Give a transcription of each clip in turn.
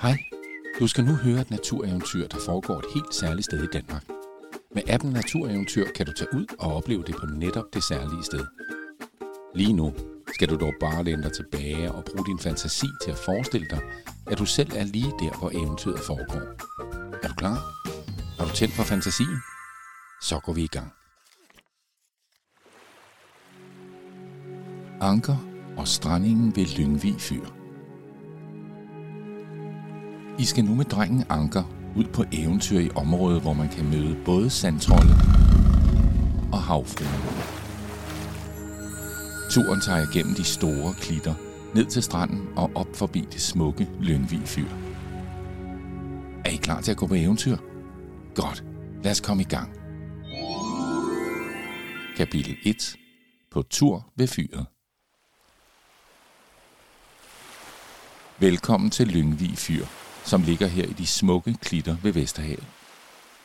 Hej, du skal nu høre et natureventyr, der foregår et helt særligt sted i Danmark. Med appen Natureventyr kan du tage ud og opleve det på netop det særlige sted. Lige nu skal du dog bare læne dig tilbage og bruge din fantasi til at forestille dig, at du selv er lige der, hvor eventyret foregår. Er du klar? Er du tændt for fantasien? Så går vi i gang. Anker og strandingen ved Lyngvig Fyr. I skal nu med drengen Anker ud på eventyr i området, hvor man kan møde både sandtrolde og havfruer. Turen tager jeg gennem de store klitter, ned til stranden og op forbi det smukke Lyngvig Fyr. Er I klar til at gå på eventyr? Godt, lad os komme i gang. Kapitel 1. På tur ved fyret. Velkommen til Lyngvig Fyr, som ligger her i de smukke klitter ved Vesterhavet.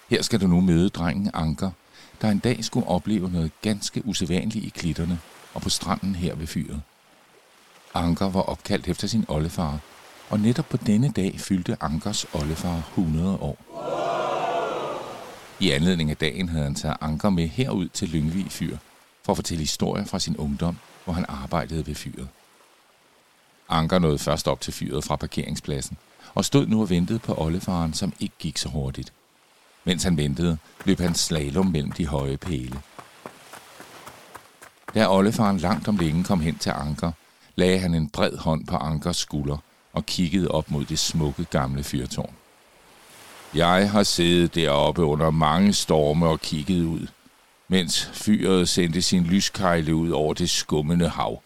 Her skal du nu møde drengen Anker, der en dag skulle opleve noget ganske usædvanligt i klitterne og på stranden her ved fyret. Anker var opkaldt efter sin oldefar, og netop på denne dag fyldte Ankers oldefar 100 år. I anledning af dagen havde han taget Anker med herud til Lyngvig Fyr for at fortælle historier fra sin ungdom, hvor han arbejdede ved fyret. Anker nåede først op til fyret fra parkeringspladsen og stod nu og ventede på oldefaren, som ikke gik så hurtigt. Mens han ventede, løb han slalom mellem de høje pæle. Da oldefaren langt om længe kom hen til Anker, lagde han en bred hånd på Ankers skulder og kiggede op mod det smukke gamle fyrtårn. Jeg har siddet deroppe under mange storme og kigget ud, mens fyret sendte sin lyskejle ud over det skummende hav,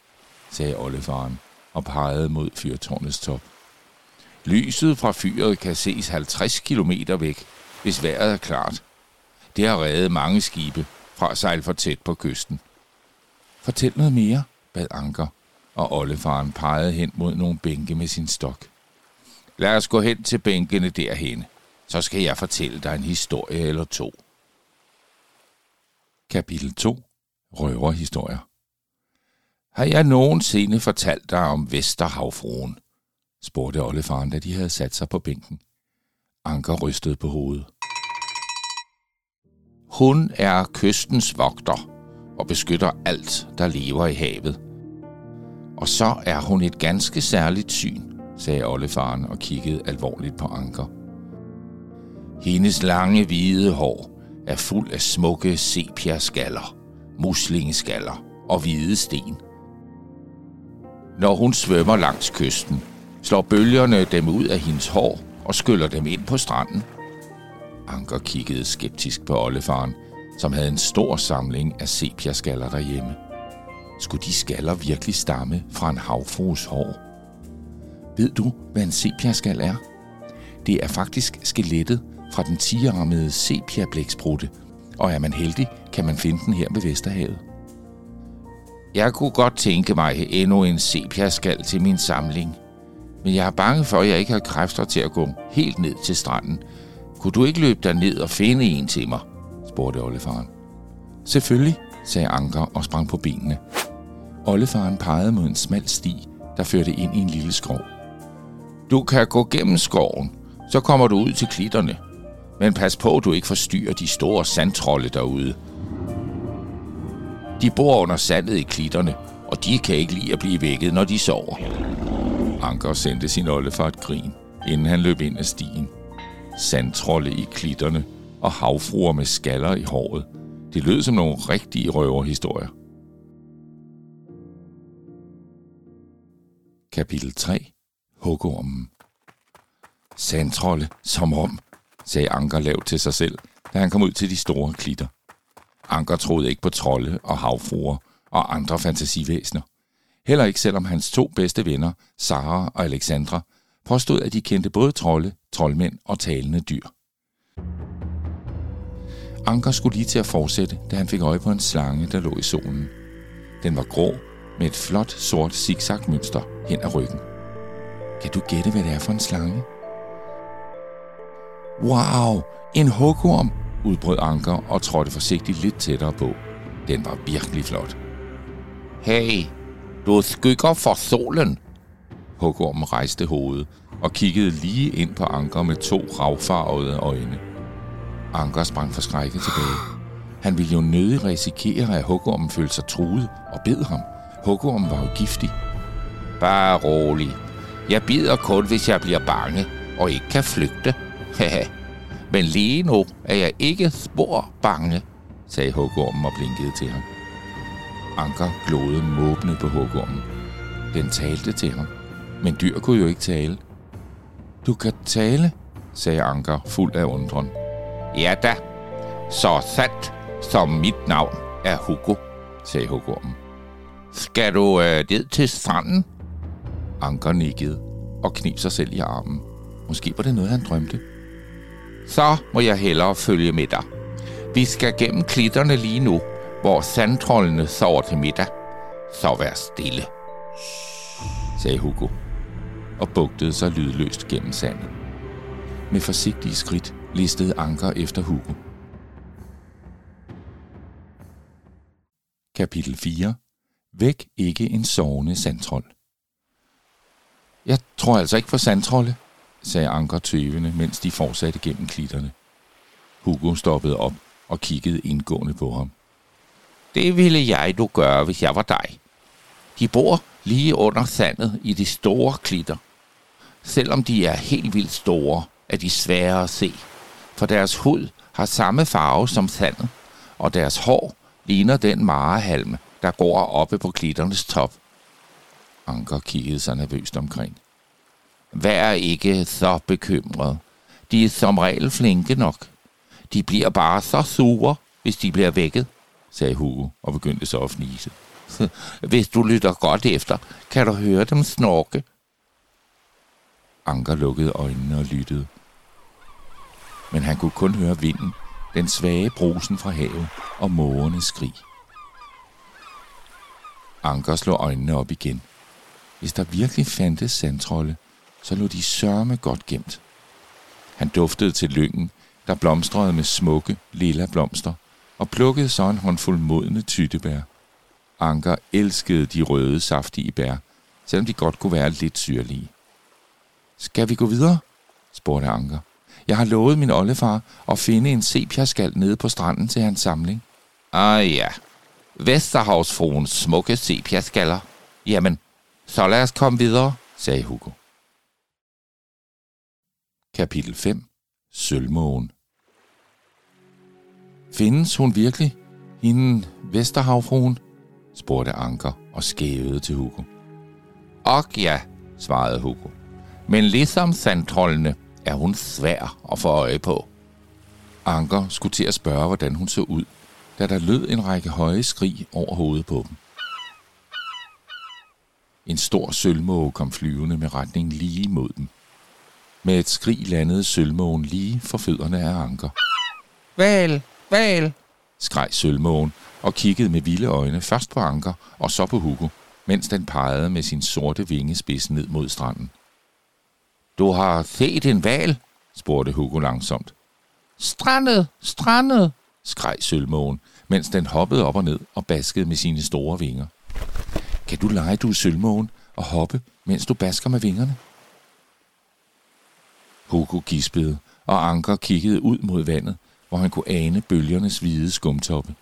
sagde oldefaren og pegede mod fyrtårnets top. Lyset fra fyret kan ses 50 km væk, hvis vejret er klart. Det har reddet mange skibe fra at sejle for tæt på kysten. Fortæl noget mere, bad Anker, og oldefaren pegede hen mod nogle bænke med sin stok. Lad os gå hen til bænkene derhen, så skal jeg fortælle dig en historie eller to. Kapitel 2. Røverhistorier. Har jeg nogensinde fortalt dig om Vesterhavfruen? Spurgte oldefaren, da de havde sat sig på bænken. Anker rystede på hovedet. Hun er kystens vogter og beskytter alt, der lever i havet. Og så er hun et ganske særligt syn, sagde oldefaren og kiggede alvorligt på Anker. Hendes lange hvide hår er fuld af smukke sepia-skaller, muslingeskaller og hvide sten. Når hun svømmer langs kysten, slår bølgerne dem ud af hendes hår og skyller dem ind på stranden. Anker kiggede skeptisk på oldefaren, som havde en stor samling af sepia-skaller derhjemme. Skulle de skaller virkelig stamme fra en havfrues hår? Ved du, hvad en sepia-skal er? Det er faktisk skelettet fra den tigerarmede sepia-blæksprutte, og er man heldig, kan man finde den her ved Vesterhavet. Jeg kunne godt tænke mig endnu en sepia-skal til min samling, men jeg er bange for, at jeg ikke har kræfter til at gå helt ned til stranden. Kunne du ikke løbe der ned og finde en til mig? spurgte oldefaren. Selvfølgelig, sagde Anker og sprang på benene. Oldefaren pegede mod en smal sti, der førte ind i en lille skov. Du kan gå gennem skoven, så kommer du ud til klitterne. Men pas på, at du ikke forstyrrer de store sandtrolde derude. De bor under sandet i klitterne, og de kan ikke lide at blive vækket, når de sover. Anker sendte sin oldefar et grin, inden han løb ind ad stien. Sandtrolle i klitterne og havfruer med skaller i håret. Det lød som nogle rigtige røverhistorier. Kapitel 3. Hugormen. Sandtrolle, som om, sagde Anker lavt til sig selv, da han kom ud til de store klitter. Anker troede ikke på trolde og havfruer og andre fantasivæsener. Heller ikke selvom hans to bedste venner, Sara og Alexandra, påstod, at de kendte både trolde, troldmænd og talende dyr. Anker skulle lige til at fortsætte, da han fik øje på en slange, der lå i solen. Den var grå med et flot sort zigzagmønster hen ad ryggen. Kan du gætte, hvad det er for en slange? Wow, en hugorm, udbrød Anker og trådte forsigtigt lidt tættere på. Den var virkelig flot. Hey, du skygger for solen, Hugormen rejste hovedet og kiggede lige ind på Anker med to ravfarvede øjne. Anker sprang forskrækket tilbage. Han ville jo nødig risikere, at hugormen følte sig truet og bed ham. Hugormen var jo giftig. Bare rolig. Jeg bider kun, hvis jeg bliver bange og ikke kan flygte. Men lige nu er jeg ikke spor bange, sagde hugormen og blinkede til ham. Anker glodede måbende på hugormen. Den talte til ham, men dyr kunne jo ikke tale. Du kan tale, sagde Anker fuld af undren. Ja da, så sandt som mit navn er Hugo, sagde hugormen. Skal du øh, ned til stranden? Anker nikkede og knib sig selv i armen. Måske var det noget, han drømte. Så må jeg hellere følge med dig. Vi skal gennem klitterne lige nu, hvor sandtrollene sover til middag. Så vær stille, sagde Hugo, og bugtede sig lydløst gennem sandet. Med forsigtige skridt listede Anker efter Hugo. Kapitel 4 Væk ikke en sovende sandtrold. Jeg tror altså ikke på sandtrolde, sagde Anker tøvende, mens de fortsatte gennem klitterne. Hugo stoppede op og kiggede indgående på ham. Det ville jeg du gøre, hvis jeg var dig. De bor lige under sandet i de store klitter. Selvom de er helt vildt store, er de svære at se, for deres hud har samme farve som sandet, og deres hår ligner den marehalme, der går oppe på klitternes top. Anker kiggede sig nervøst omkring. Vær ikke så bekymret. De er som regel flinke nok. De bliver bare så sure, hvis de bliver vækket, sagde Hugo og begyndte så at fnise. Hvis du lytter godt efter, kan du høre dem snorke. Anker lukkede øjnene og lyttede. Men han kunne kun høre vinden, den svage brusen fra havet og mågernes skrig. Anker slog øjnene op igen. Hvis der virkelig fandtes sandtrolde, så lå de sørme godt gemt. Han duftede til lyngen, der blomstrede med smukke, lilla blomster, og plukkede så en håndfuld modne tyttebær. Anker elskede de røde, saftige bær, selvom de godt kunne være lidt syrlige. Skal vi gå videre? spurgte Anker. Jeg har lovet min oldefar at finde en sepiaskal nede på stranden til hans samling. Ah ja, Vesterhavsfruens smukke sepiaskaller. Jamen, så lad os komme videre, sagde Hugo. Kapitel 5 Sølvmågen Findes hun virkelig, hende Vesterhavfruen? spurgte Anker og skævede til Hugo. Og ja, svarede Hugo. Men ligesom sandtrollene er hun svær at få øje på. Anker skulle til at spørge, hvordan hun så ud, da der lød en række høje skrig over hovedet på dem. En stor sølvmåge kom flyvende med retning lige mod dem. Med et skrig landede sølvmågen lige for fødderne af Anker. Val, val, skreg sølvmågen og kiggede med vilde øjne først på Anker og så på Hugo, mens den pegede med sin sorte vingespids ned mod stranden. Du har set en val? spurgte Hugo langsomt. Strandet, strandet, skreg sølvmågen, mens den hoppede op og ned og baskede med sine store vinger. Kan du lege, du er sølvmågen, og hoppe, mens du basker med vingerne? Hugo gispede, og Anker kiggede ud mod vandet, hvor han kunne ane bølgernes hvide skumtoppe.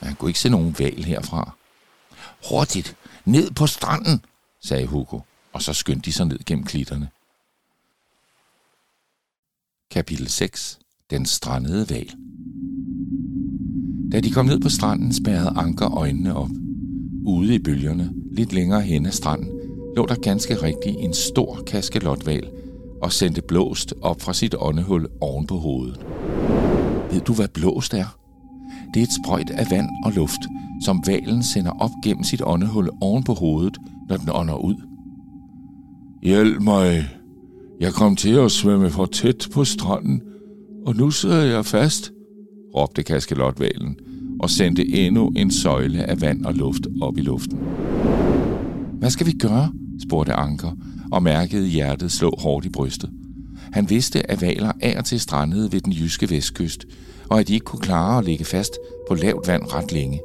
Men han kunne ikke se nogen val herfra. Hurtigt, ned på stranden, sagde Hugo, og så skyndte de sig ned gennem klitterne. Kapitel 6. Den strandede val. Da de kom ned på stranden, spærrede Anker øjnene op. Ude i bølgerne, lidt længere hen ad stranden, lå der ganske rigtigt en stor kaskelotval og sendte blåst op fra sit åndehul oven på hovedet. Ved du, hvad blåst er? Det er et sprøjt af vand og luft, som valen sender op gennem sit åndehul oven på hovedet, når den ånder ud. Hjælp mig! Jeg kom til at svømme for tæt på stranden, og nu sidder jeg fast, råbte kaskelotvalen og sendte endnu en søjle af vand og luft op i luften. Hvad skal vi gøre? spurgte Anker og mærkede hjertet slå hårdt i brystet. Han vidste, at valer af og til strandede ved den jyske vestkyst, og at de ikke kunne klare at ligge fast på lavt vand ret længe.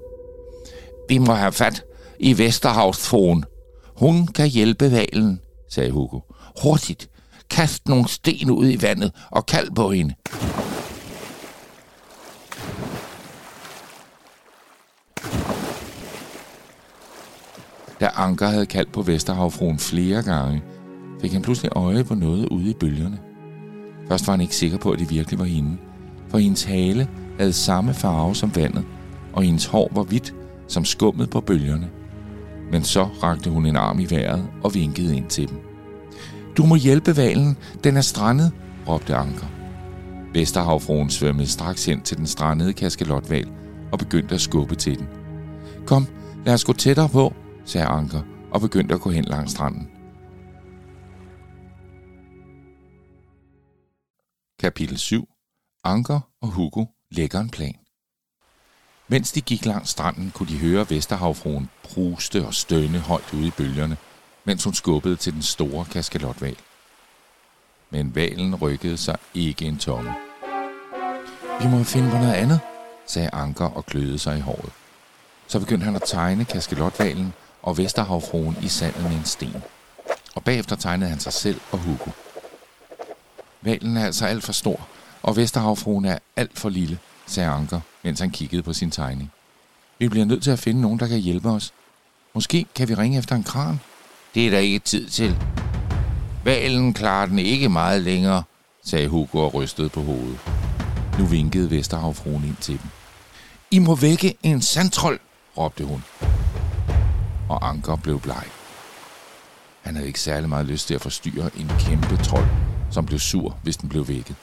Vi må have fat i Vesterhavsfruen. Hun kan hjælpe valen, sagde Hugo. Hurtigt! Kast nogle sten ud i vandet og kald på hende. Da Anker havde kaldt på Vesterhavfruen flere gange, fik han pludselig øje på noget ude i bølgerne. Først var han ikke sikker på, at det virkelig var hende, for hendes hale havde samme farve som vandet, og hendes hår var hvidt som skummet på bølgerne. Men så rakte hun en arm i vejret og vinkede ind til dem. Du må hjælpe valen, den er strandet, råbte Anker. Vesterhavfruen svømmede straks hen til den strandede kaskelotval og begyndte at skubbe til den. Kom, lad os gå tættere på, sagde Anker og begyndte at gå hen langs stranden. Kapitel 7. Anker og Hugo lægger en plan. Mens de gik langs stranden, kunne de høre Vesterhavfruen bruste og stønne højt ude i bølgerne, mens hun skubbede til den store kaskalotval. Men valen rykkede sig ikke en tomme. Vi må finde på noget andet, sagde Anker og kløede sig i håret. Så begyndte han at tegne kaskelotvalen og Vesterhavfruen i sandet med en sten. Og bagefter tegnede han sig selv og Hugo. Valen er altså alt for stor, og Vesterhavfruen er alt for lille, sagde Anker, mens han kiggede på sin tegning. Vi bliver nødt til at finde nogen, der kan hjælpe os. Måske kan vi ringe efter en kran. Det er der ikke tid til. Valen klarer den ikke meget længere, sagde Hugo og rystede på hovedet. Nu vinkede Vesterhavfruen ind til dem. I må vække en sandtrold, råbte hun. Og Anker blev bleg. Han havde ikke særlig meget lyst til at forstyrre en kæmpe trold, som blev sur, hvis den blev vækket.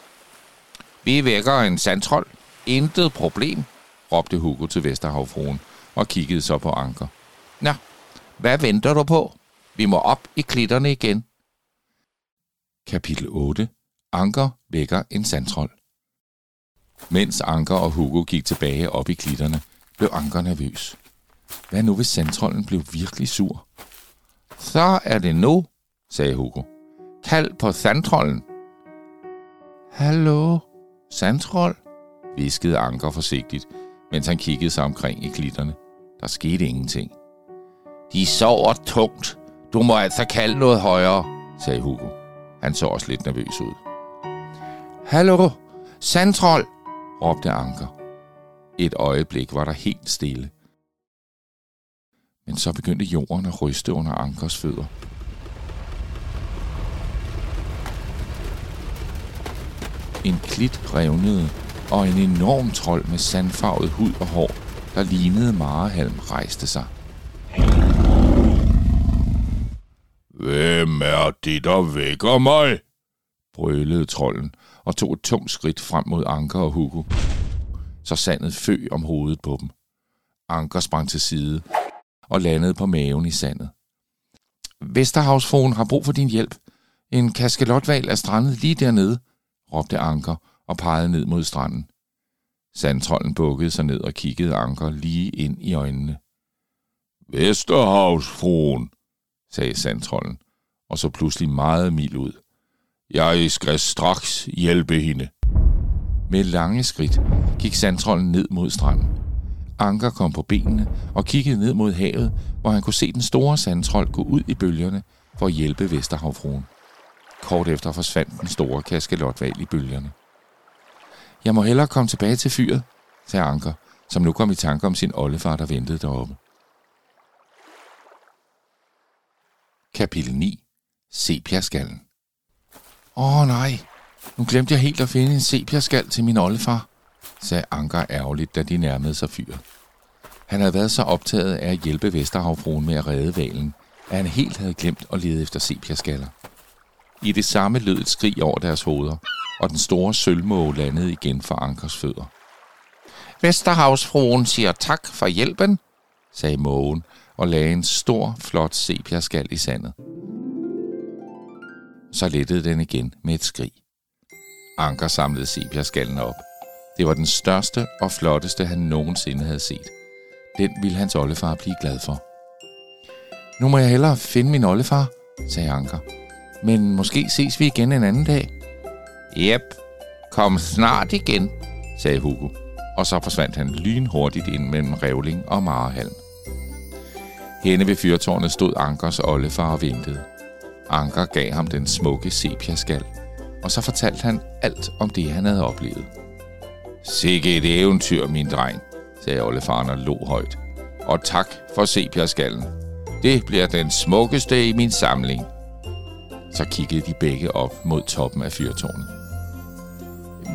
Vi vækker en sandtrold. Intet problem, råbte Hugo til Vesterhavfruen og kiggede så på Anker. Nå, hvad venter du på? Vi må op i klitterne igen. Kapitel 8. Anker vækker en sandtrold. Mens Anker og Hugo gik tilbage op i klitterne, blev Anker nervøs. Hvad nu, hvis sandtrolden blev virkelig sur? Så er det nu, sagde Hugo. Kald på sandtrollen. Hallo, sandtrold, viskede Anker forsigtigt, mens han kiggede sig omkring i klitterne. Der skete ingenting. De sover tungt. Du må altså kalde noget højere, sagde Hugo. Han så også lidt nervøs ud. Hallo, sandtrold, råbte Anker. Et øjeblik var der helt stille. Men så begyndte jorden at ryste under Ankers fødder. En klit revnede, og en enorm trold med sandfarvet hud og hår, der lignede marehalm, rejste sig. Hvem er det, der vækker mig? brølede trolden og tog et tungt skridt frem mod Anker og Hugo. Så sandet fø om hovedet på dem. Anker sprang til side og landede på maven i sandet. Vesterhavsfruen har brug for din hjælp. En kaskelotval er strandet lige dernede, råbte Anker og pegede ned mod stranden. Sandtrollen bukkede sig ned og kiggede Anker lige ind i øjnene. Vesterhavsfruen, sagde sandtrollen, og så pludselig meget mild ud. Jeg skal straks hjælpe hende. Med lange skridt gik sandtrollen ned mod stranden. Anker kom på benene og kiggede ned mod havet, hvor han kunne se den store sandtrold gå ud i bølgerne for at hjælpe Vesterhavfruen. Kort efter forsvandt den store kaskelotval i bølgerne. Jeg må hellere komme tilbage til fyret, sagde Anker, som nu kom i tanke om sin oldefar, der ventede deroppe. Kapitel 9. Sepiaskallen. Åh oh, nej, nu glemte jeg helt at finde en sepiaskal til min oldefar, sagde Anker ærgerligt, da de nærmede sig fyret. Han havde været så optaget af at hjælpe Vesterhavfruen med at redde valen, at han helt havde glemt at lede efter sepiaskaller. I det samme lød et skrig over deres hoveder, og den store sølvmåge landede igen for Ankers fødder. Vesterhavsfruen siger tak for hjælpen, sagde mågen og lagde en stor, flot sepiaskal i sandet. Så lettede den igen med et skrig. Anker samlede sepiaskallen op. Det var den største og flotteste, han nogensinde havde set. Den ville hans oldefar blive glad for. Nu må jeg hellere finde min oldefar, sagde Anker. Men måske ses vi igen en anden dag. Jep, kom snart igen, sagde Hugo. Og så forsvandt han lynhurtigt ind mellem revling og marehalm. Henne ved fyrtårnet stod Ankers oldefar og ventede. Anker gav ham den smukke sepiaskal, og så fortalte han alt om det, han havde oplevet. Sikke et eventyr, min dreng, sagde oldefaren og lå højt. Og tak for sepiaskallen. Det bliver den smukkeste i min samling. Så kiggede de begge op mod toppen af fyrtårnet.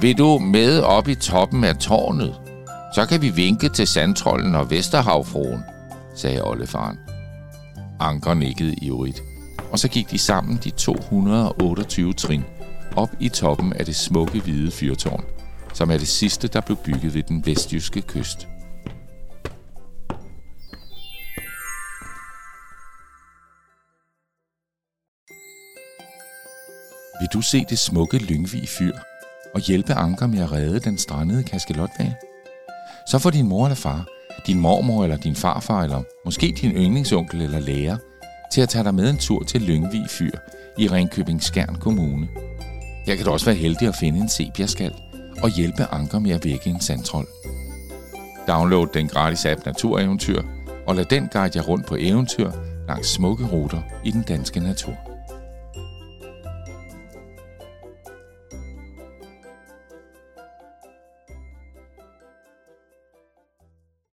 Vil du med op i toppen af tårnet? Så kan vi vinke til sandtrollen og Vesterhavfruen, sagde oldefaren. Anker nikkede ivrigt, og så gik de sammen de 228 trin op i toppen af det smukke hvide fyrtårn, som er det sidste, der blev bygget ved den vestjyske kyst. Vil du se det smukke Lyngvig fyr og hjælpe Anker med at redde den strandede kaskelotval? Så får din mor eller far, din mormor eller din farfar, eller måske din yndlingsonkel eller lærer, til at tage dig med en tur til Lyngvig Fyr i Ringkøbing Skjern Kommune. Her kan du også være heldig at finde en sepiaskal og hjælpe Anker med at vække en sandtrold. Download den gratis app Natureventyr og lad den guide jer rundt på eventyr langs smukke ruter i den danske natur.